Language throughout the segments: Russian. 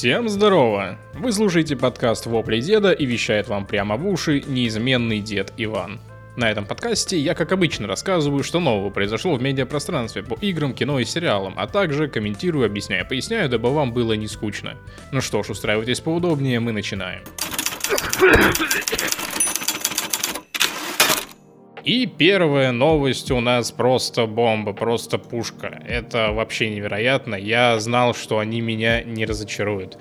Всем здорово! Вы слушаете подкаст «Вопли деда» и вещает вам прямо в уши неизменный дед Иван. На этом подкасте я, как обычно, рассказываю, что нового произошло в медиапространстве по играм, кино и сериалам, а также комментирую, объясняю, поясняю, дабы вам было не скучно. Ну что ж, устраивайтесь поудобнее, мы начинаем. И первая новость у нас просто бомба, просто пушка. Это вообще невероятно. Я знал, что они меня не разочаруют.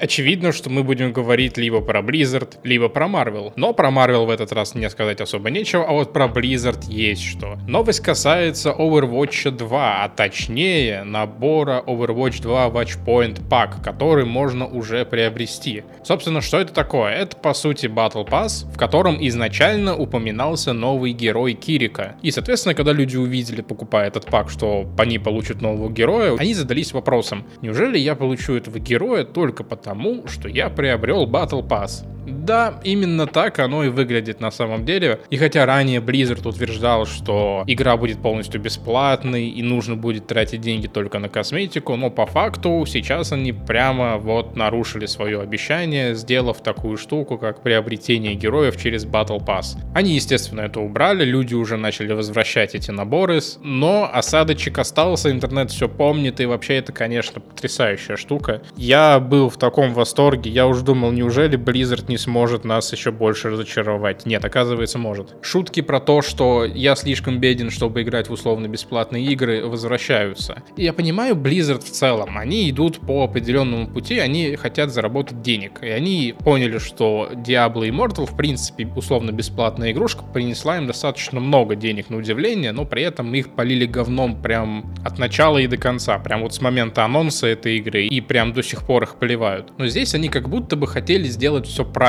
Очевидно, что мы будем говорить либо про Blizzard, либо про Marvel. Но про Marvel в этот раз мне сказать особо нечего, а вот про Blizzard есть что. Новость касается Overwatch 2, а точнее набора Overwatch 2 Watchpoint Pack, который можно уже приобрести. Собственно, что это такое? Это по сути Battle Pass, в котором изначально упоминался новый герой Кирика. И, соответственно, когда люди увидели, покупая этот пак, что они получат нового героя, они задались вопросом, неужели я получу этого героя только потому, что я приобрел Battle Pass? Да, именно так оно и выглядит на самом деле. И хотя ранее Blizzard утверждал, что игра будет полностью бесплатной и нужно будет тратить деньги только на косметику, но по факту сейчас они прямо вот нарушили свое обещание, сделав такую штуку, как приобретение героев через Battle Pass. Они, естественно, это убрали, люди уже начали возвращать эти наборы, но осадочек остался, интернет все помнит, и вообще это, конечно, потрясающая штука. Я был в таком восторге, я уже думал, неужели Blizzard не сможет нас еще больше разочаровать. Нет, оказывается, может. Шутки про то, что я слишком беден, чтобы играть в условно-бесплатные игры, возвращаются. И я понимаю Blizzard в целом. Они идут по определенному пути, они хотят заработать денег. И они поняли, что Diablo Immortal, в принципе, условно-бесплатная игрушка, принесла им достаточно много денег на удивление, но при этом их полили говном прям от начала и до конца. Прям вот с момента анонса этой игры и прям до сих пор их поливают. Но здесь они как будто бы хотели сделать все правильно.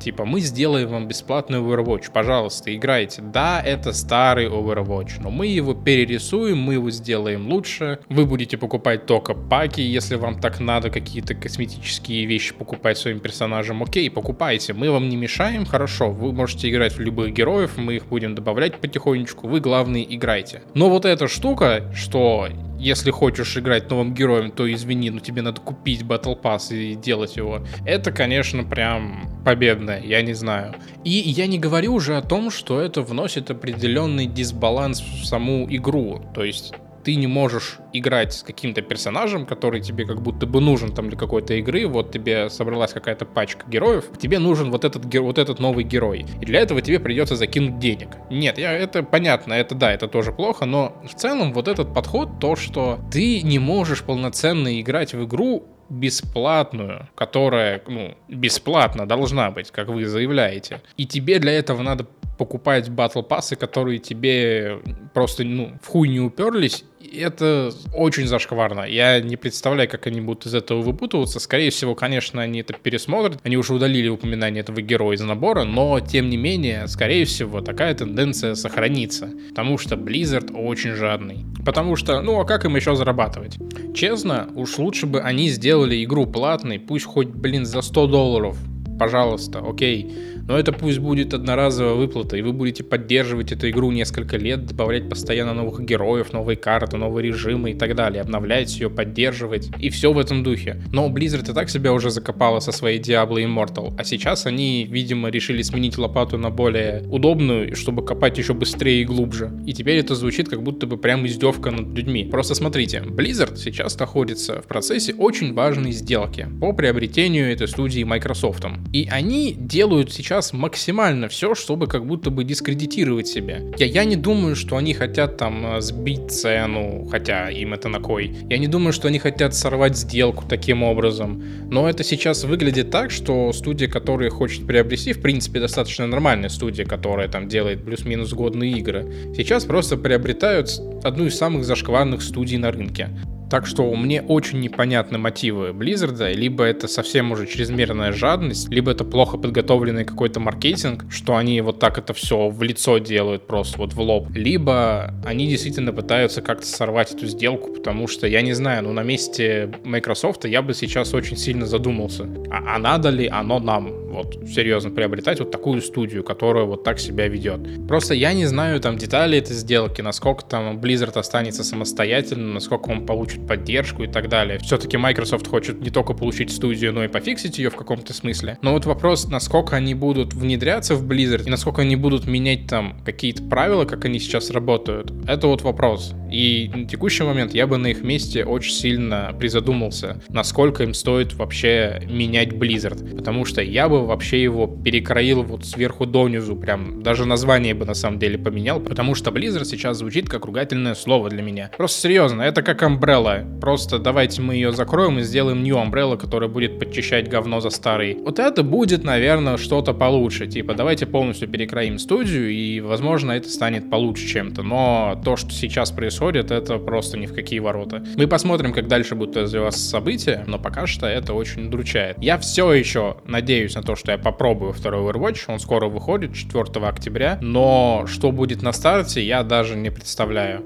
Типа, мы сделаем вам бесплатный Overwatch, пожалуйста, играйте. Да, это старый Overwatch, но мы его перерисуем, мы его сделаем лучше. Вы будете покупать только паки, если вам так надо какие-то косметические вещи покупать своим персонажам. Окей, покупайте, мы вам не мешаем, хорошо, вы можете играть в любых героев, мы их будем добавлять потихонечку, вы, главное, играйте. Но вот эта штука, что если хочешь играть новым героем, то извини, но тебе надо купить Battle Pass и делать его. Это, конечно, прям победное, я не знаю. И я не говорю уже о том, что это вносит определенный дисбаланс в саму игру. То есть ты не можешь играть с каким-то персонажем, который тебе как будто бы нужен там для какой-то игры, вот тебе собралась какая-то пачка героев, тебе нужен вот этот, вот этот новый герой. И для этого тебе придется закинуть денег. Нет, я, это понятно, это да, это тоже плохо, но в целом вот этот подход, то, что ты не можешь полноценно играть в игру, бесплатную, которая, ну, бесплатно должна быть, как вы заявляете. И тебе для этого надо покупать батл пассы, которые тебе просто, ну, в хуй не уперлись, это очень зашкварно. Я не представляю, как они будут из этого выпутываться. Скорее всего, конечно, они это пересмотрят. Они уже удалили упоминание этого героя из набора, но, тем не менее, скорее всего, такая тенденция сохранится. Потому что Blizzard очень жадный. Потому что, ну, а как им еще зарабатывать? Честно, уж лучше бы они сделали игру платной, пусть хоть, блин, за 100 долларов. Пожалуйста, окей но это пусть будет одноразовая выплата, и вы будете поддерживать эту игру несколько лет, добавлять постоянно новых героев, новые карты, новые режимы и так далее, обновлять ее, поддерживать, и все в этом духе. Но Blizzard и так себя уже закопала со своей Diablo Immortal, а сейчас они, видимо, решили сменить лопату на более удобную, чтобы копать еще быстрее и глубже. И теперь это звучит как будто бы прям издевка над людьми. Просто смотрите, Blizzard сейчас находится в процессе очень важной сделки по приобретению этой студии Microsoft. И они делают сейчас сейчас максимально все, чтобы как будто бы дискредитировать себя. Я, я не думаю, что они хотят там э, сбить цену, хотя им это на кой. Я не думаю, что они хотят сорвать сделку таким образом. Но это сейчас выглядит так, что студия, которая хочет приобрести, в принципе, достаточно нормальная студия, которая там делает плюс-минус годные игры, сейчас просто приобретают одну из самых зашкварных студий на рынке. Так что мне очень непонятны мотивы Blizzard, либо это совсем уже чрезмерная жадность, либо это плохо подготовленный какой-то маркетинг, что они вот так это все в лицо делают просто вот в лоб, либо они действительно пытаются как-то сорвать эту сделку, потому что я не знаю, ну на месте Microsoft я бы сейчас очень сильно задумался, а, а надо ли оно нам? Вот серьезно приобретать вот такую студию, которая вот так себя ведет. Просто я не знаю там детали этой сделки, насколько там Blizzard останется самостоятельным, насколько он получит поддержку и так далее. Все-таки Microsoft хочет не только получить студию, но и пофиксить ее в каком-то смысле. Но вот вопрос, насколько они будут внедряться в Blizzard и насколько они будут менять там какие-то правила, как они сейчас работают, это вот вопрос. И на текущий момент я бы на их месте очень сильно призадумался, насколько им стоит вообще менять Blizzard. Потому что я бы вообще его перекроил вот сверху донизу, прям даже название бы на самом деле поменял, потому что Blizzard сейчас звучит как ругательное слово для меня. Просто серьезно, это как Umbrella. Просто давайте мы ее закроем и сделаем New Umbrella, которая будет подчищать говно за старый. Вот это будет, наверное, что-то получше. Типа, давайте полностью перекроим студию, и, возможно, это станет получше чем-то. Но то, что сейчас происходит, это просто ни в какие ворота. Мы посмотрим, как дальше будут развиваться события, но пока что это очень удручает. Я все еще надеюсь на то, что я попробую второй Overwatch. Он скоро выходит, 4 октября. Но что будет на старте, я даже не представляю.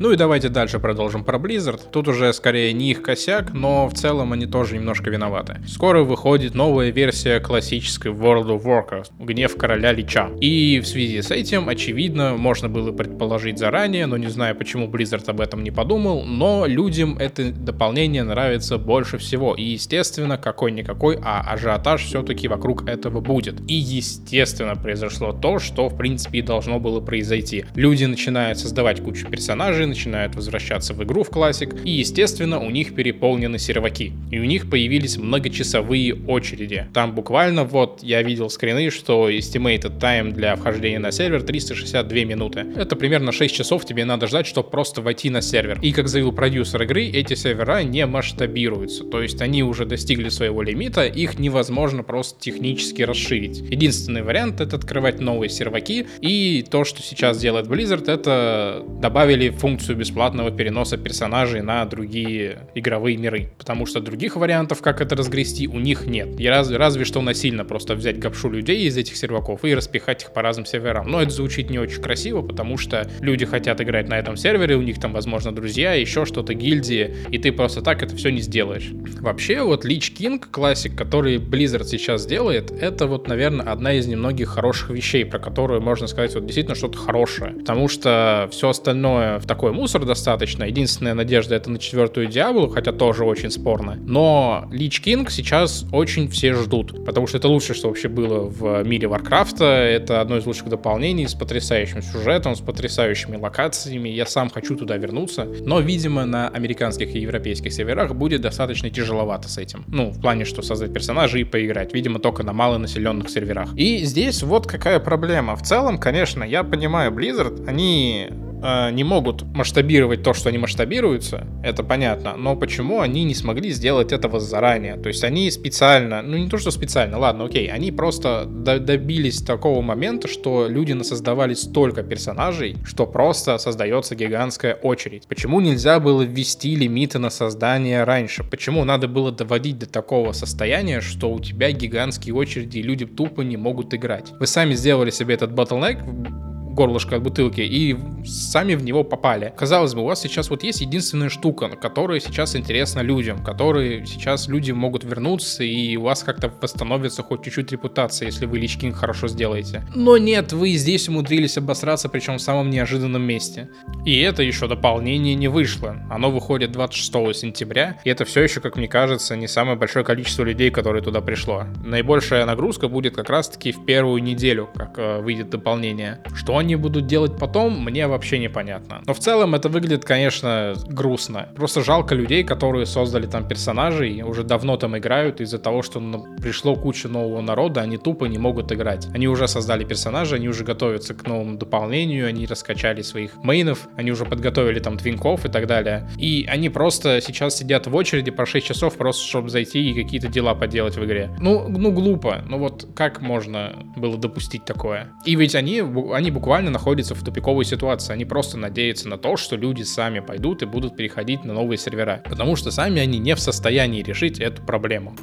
Ну и давайте дальше продолжим про Blizzard. Тут уже скорее не их косяк, но в целом они тоже немножко виноваты. Скоро выходит новая версия классической World of Warcraft «Гнев короля Лича». И в связи с этим, очевидно, можно было предположить заранее, но не знаю, почему Blizzard об этом не подумал, но людям это дополнение нравится больше всего. И, естественно, какой-никакой, а ажиотаж все-таки вокруг этого будет. И, естественно, произошло то, что, в принципе, и должно было произойти. Люди начинают создавать кучу персонажей, начинают возвращаться в игру в классик, и, естественно, у них переполнены серваки. И у них появились многочасовые очереди. Там буквально, вот, я видел скрины, что estimated time для вхождения на сервер 362 минуты. Это примерно 6 часов тебе надо ждать, чтобы просто войти на сервер. И, как заявил продюсер игры, эти сервера не масштабируются. То есть они уже достигли своего лимита, их невозможно просто технически расширить. Единственный вариант это открывать новые серваки, и то, что сейчас делает Blizzard, это добавили функцию функцию бесплатного переноса персонажей на другие игровые миры. Потому что других вариантов, как это разгрести, у них нет. И раз, разве что насильно просто взять гопшу людей из этих серваков и распихать их по разным серверам. Но это звучит не очень красиво, потому что люди хотят играть на этом сервере, у них там, возможно, друзья, еще что-то, гильдии, и ты просто так это все не сделаешь. Вообще, вот Lich King Classic, который Blizzard сейчас делает, это вот, наверное, одна из немногих хороших вещей, про которую можно сказать вот действительно что-то хорошее. Потому что все остальное в такой такой мусор достаточно. Единственная надежда это на четвертую Диаблу, хотя тоже очень спорно. Но Lich King сейчас очень все ждут, потому что это лучшее, что вообще было в мире Warcraft а. Это одно из лучших дополнений с потрясающим сюжетом, с потрясающими локациями. Я сам хочу туда вернуться, но, видимо, на американских и европейских серверах будет достаточно тяжеловато с этим. Ну, в плане, что создать персонажей и поиграть. Видимо, только на малонаселенных серверах. И здесь вот какая проблема. В целом, конечно, я понимаю Blizzard, они э, не могут масштабировать то, что они масштабируются, это понятно, но почему они не смогли сделать этого заранее? То есть они специально, ну не то, что специально, ладно, окей, они просто добились такого момента, что люди насоздавали столько персонажей, что просто создается гигантская очередь. Почему нельзя было ввести лимиты на создание раньше? Почему надо было доводить до такого состояния, что у тебя гигантские очереди и люди тупо не могут играть? Вы сами сделали себе этот bottleneck, горлышко от бутылки и сами в него попали. Казалось бы, у вас сейчас вот есть единственная штука, которая сейчас интересна людям, которые сейчас люди могут вернуться и у вас как-то восстановится хоть чуть-чуть репутация, если вы личкинг хорошо сделаете. Но нет, вы здесь умудрились обосраться, причем в самом неожиданном месте. И это еще дополнение не вышло. Оно выходит 26 сентября, и это все еще, как мне кажется, не самое большое количество людей, которые туда пришло. Наибольшая нагрузка будет как раз-таки в первую неделю, как э, выйдет дополнение. Что они они будут делать потом, мне вообще непонятно. Но в целом это выглядит, конечно, грустно. Просто жалко людей, которые создали там персонажей, уже давно там играют, из-за того, что ну, пришло куча нового народа, они тупо не могут играть. Они уже создали персонажа, они уже готовятся к новому дополнению, они раскачали своих мейнов, они уже подготовили там твинков и так далее. И они просто сейчас сидят в очереди по 6 часов просто, чтобы зайти и какие-то дела поделать в игре. Ну, ну глупо. Ну вот как можно было допустить такое? И ведь они, они буквально буквально находятся в тупиковой ситуации. Они просто надеются на то, что люди сами пойдут и будут переходить на новые сервера. Потому что сами они не в состоянии решить эту проблему.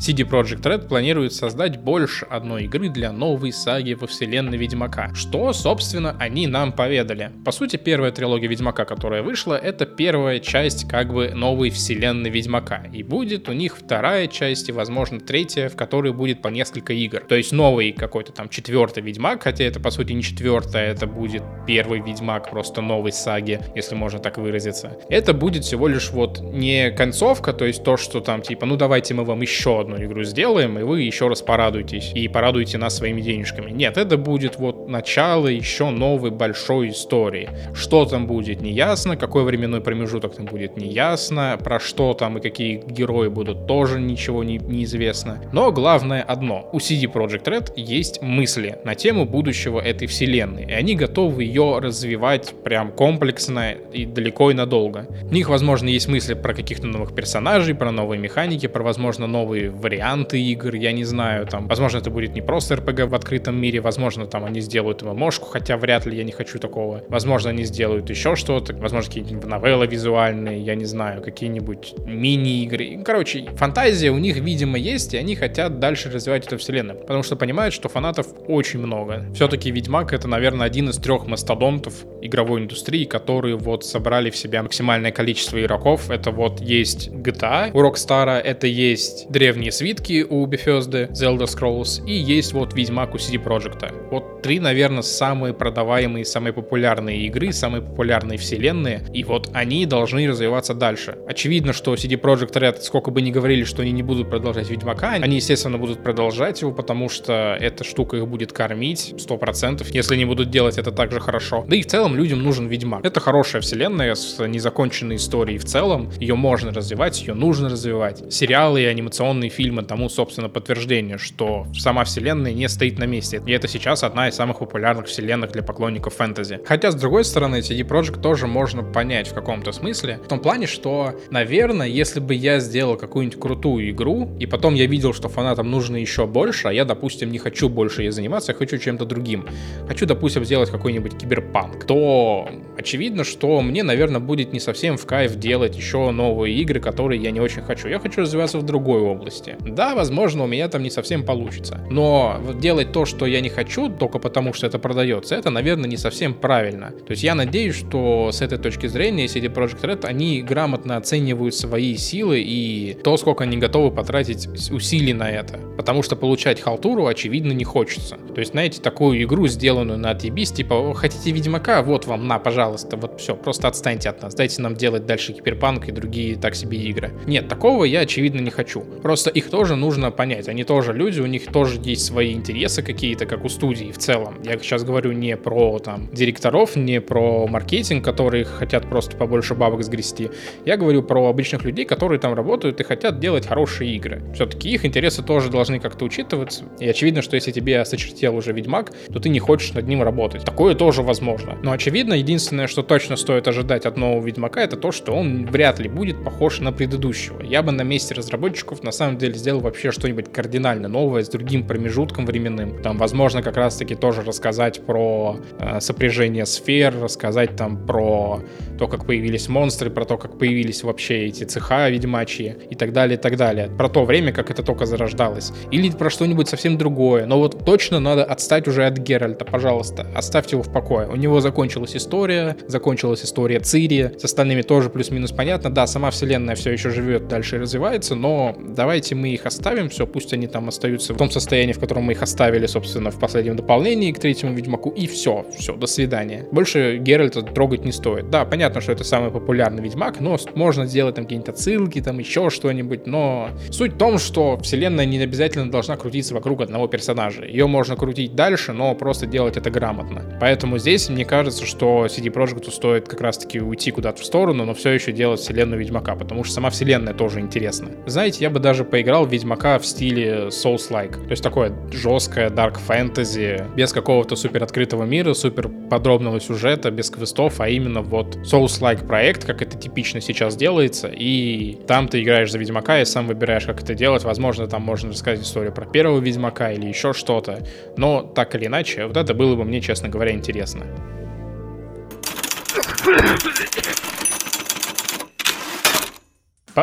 CD Projekt Red планирует создать больше одной игры для новой саги во вселенной Ведьмака, что, собственно, они нам поведали. По сути, первая трилогия Ведьмака, которая вышла, это первая часть как бы новой вселенной Ведьмака. И будет у них вторая часть и, возможно, третья, в которой будет по несколько игр. То есть новый какой-то там четвертый Ведьмак, хотя это, по сути, не четвертая, это будет первый Ведьмак просто новой саги, если можно так выразиться. Это будет всего лишь вот не концовка, то есть то, что там типа, ну давайте мы вам еще одну игру сделаем, и вы еще раз порадуетесь, и порадуете нас своими денежками. Нет, это будет вот начало еще новой большой истории. Что там будет, не ясно, какой временной промежуток там будет, не ясно, про что там и какие герои будут, тоже ничего не, не известно. Но главное одно, у CD Projekt Red есть мысли на тему будущего этой вселенной, и они готовы ее развивать прям комплексно и далеко и надолго. У них, возможно, есть мысли про каких-то новых персонажей, про новые механики, про, возможно, новые варианты игр, я не знаю, там, возможно, это будет не просто RPG в открытом мире, возможно, там они сделают ММОшку, хотя вряд ли я не хочу такого. Возможно, они сделают еще что-то, возможно, какие-нибудь новеллы визуальные, я не знаю, какие-нибудь мини-игры. Короче, фантазия у них, видимо, есть, и они хотят дальше развивать эту вселенную, потому что понимают, что фанатов очень много. Все-таки Ведьмак — это, наверное, один из трех мастодонтов игровой индустрии, которые вот собрали в себя максимальное количество игроков. Это вот есть GTA у Rockstar, это есть древние свитки у Bethesda, The Elder Scrolls, и есть вот Ведьмак у CD Projekt. Вот три, наверное, самые продаваемые, самые популярные игры, самые популярные вселенные, и вот они должны развиваться дальше. Очевидно, что CD Projekt Red, сколько бы ни говорили, что они не будут продолжать Ведьмака, они, естественно, будут продолжать его, потому что эта штука их будет кормить 100%, если не будут делать это так же хорошо. Да и в целом людям нужен Ведьмак. Это хорошая вселенная с незаконченной историей в целом, ее можно развивать, ее нужно развивать. Сериалы и анимационные фильмы тому, собственно, подтверждение, что сама вселенная не стоит на месте. И это сейчас одна из самых популярных вселенных для поклонников фэнтези. Хотя, с другой стороны, CD Projekt тоже можно понять в каком-то смысле, в том плане, что, наверное, если бы я сделал какую-нибудь крутую игру, и потом я видел, что фанатам нужно еще больше, а я, допустим, не хочу больше ей заниматься, я хочу чем-то другим. Хочу, допустим, сделать какой-нибудь киберпанк, то очевидно, что мне, наверное, будет не совсем в кайф делать еще новые игры, которые я не очень хочу. Я хочу развиваться в другой области. Да, возможно, у меня там не совсем получится. Но делать то, что я не хочу, только потому что это продается, это, наверное, не совсем правильно. То есть я надеюсь, что с этой точки зрения CD Projekt Red, они грамотно оценивают свои силы и то, сколько они готовы потратить усилий на это. Потому что получать халтуру, очевидно, не хочется. То есть, знаете, такую игру, сделанную на TBS, типа, хотите Ведьмака? Вот вам, на, пожалуйста, вот все, просто отстаньте от нас, дайте нам делать дальше Киберпанк и другие так себе игры. Нет, такого я, очевидно, не хочу. Просто их тоже нужно понять. Они тоже люди, у них тоже есть свои интересы какие-то, как у студии в целом. Я сейчас говорю не про там директоров, не про маркетинг, которые хотят просто побольше бабок сгрести. Я говорю про обычных людей, которые там работают и хотят делать хорошие игры. Все-таки их интересы тоже должны как-то учитываться. И очевидно, что если тебе сочертел уже Ведьмак, то ты не хочешь над ним работать. Такое тоже возможно. Но очевидно, единственное, что точно стоит ожидать от нового Ведьмака, это то, что он вряд ли будет похож на предыдущего. Я бы на месте разработчиков на самом деле сделал вообще что-нибудь кардинально новое с другим промежутком временным. Там, возможно, как раз-таки тоже рассказать про э, сопряжение сфер, рассказать там про то, как появились монстры, про то, как появились вообще эти цеха ведьмачьи и так далее, и так далее. Про то время, как это только зарождалось. Или про что-нибудь совсем другое. Но вот точно надо отстать уже от Геральта, пожалуйста. Оставьте его в покое. У него закончилась история, закончилась история Цири. С остальными тоже плюс-минус понятно. Да, сама вселенная все еще живет дальше развивается, но давайте мы их оставим, все, пусть они там остаются в том состоянии, в котором мы их оставили, собственно, в последнем дополнении к третьему Ведьмаку, и все, все, до свидания. Больше Геральта трогать не стоит. Да, понятно, что это самый популярный Ведьмак, но можно сделать там какие-нибудь отсылки, там еще что-нибудь, но суть в том, что вселенная не обязательно должна крутиться вокруг одного персонажа. Ее можно крутить дальше, но просто делать это грамотно. Поэтому здесь мне кажется, что CD Projekt стоит как раз-таки уйти куда-то в сторону, но все еще делать вселенную Ведьмака, потому что сама вселенная тоже интересна. Знаете, я бы даже поиграл в Ведьмака в стиле Souls-like. То есть такое жесткое dark fantasy, без какого-то супер открытого мира, супер подробного сюжета, без квестов, а именно вот Souls-like проект, как это типично сейчас делается, и там ты играешь за Ведьмака и сам выбираешь, как это делать. Возможно, там можно рассказать историю про первого Ведьмака или еще что-то. Но так или иначе, вот это было бы мне, честно говоря, интересно.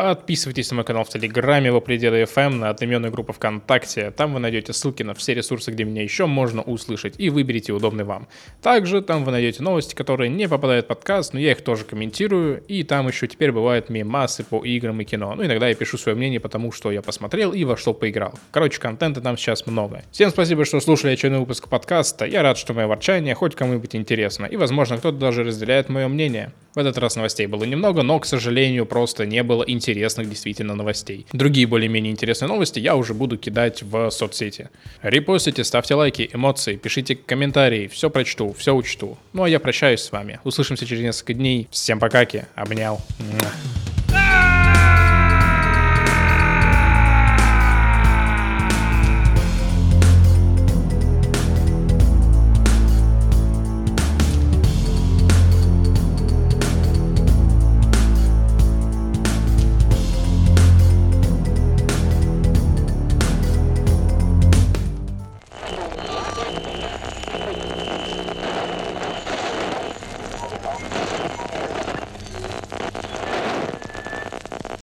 Подписывайтесь на мой канал в Телеграме, в пределы FM, на одноименную группу ВКонтакте. Там вы найдете ссылки на все ресурсы, где меня еще можно услышать, и выберите удобный вам. Также там вы найдете новости, которые не попадают в подкаст, но я их тоже комментирую, и там еще теперь бывают мемасы по играм и кино. Ну, иногда я пишу свое мнение потому что я посмотрел и во что поиграл. Короче, контента там сейчас много. Всем спасибо, что слушали очередной выпуск подкаста. Я рад, что мое ворчание хоть кому-нибудь интересно, и, возможно, кто-то даже разделяет мое мнение. В этот раз новостей было немного, но, к сожалению, просто не было интересных действительно новостей. Другие более-менее интересные новости я уже буду кидать в соцсети. Репостите, ставьте лайки, эмоции, пишите комментарии, все прочту, все учту. Ну а я прощаюсь с вами. Услышимся через несколько дней. Всем покаки, обнял.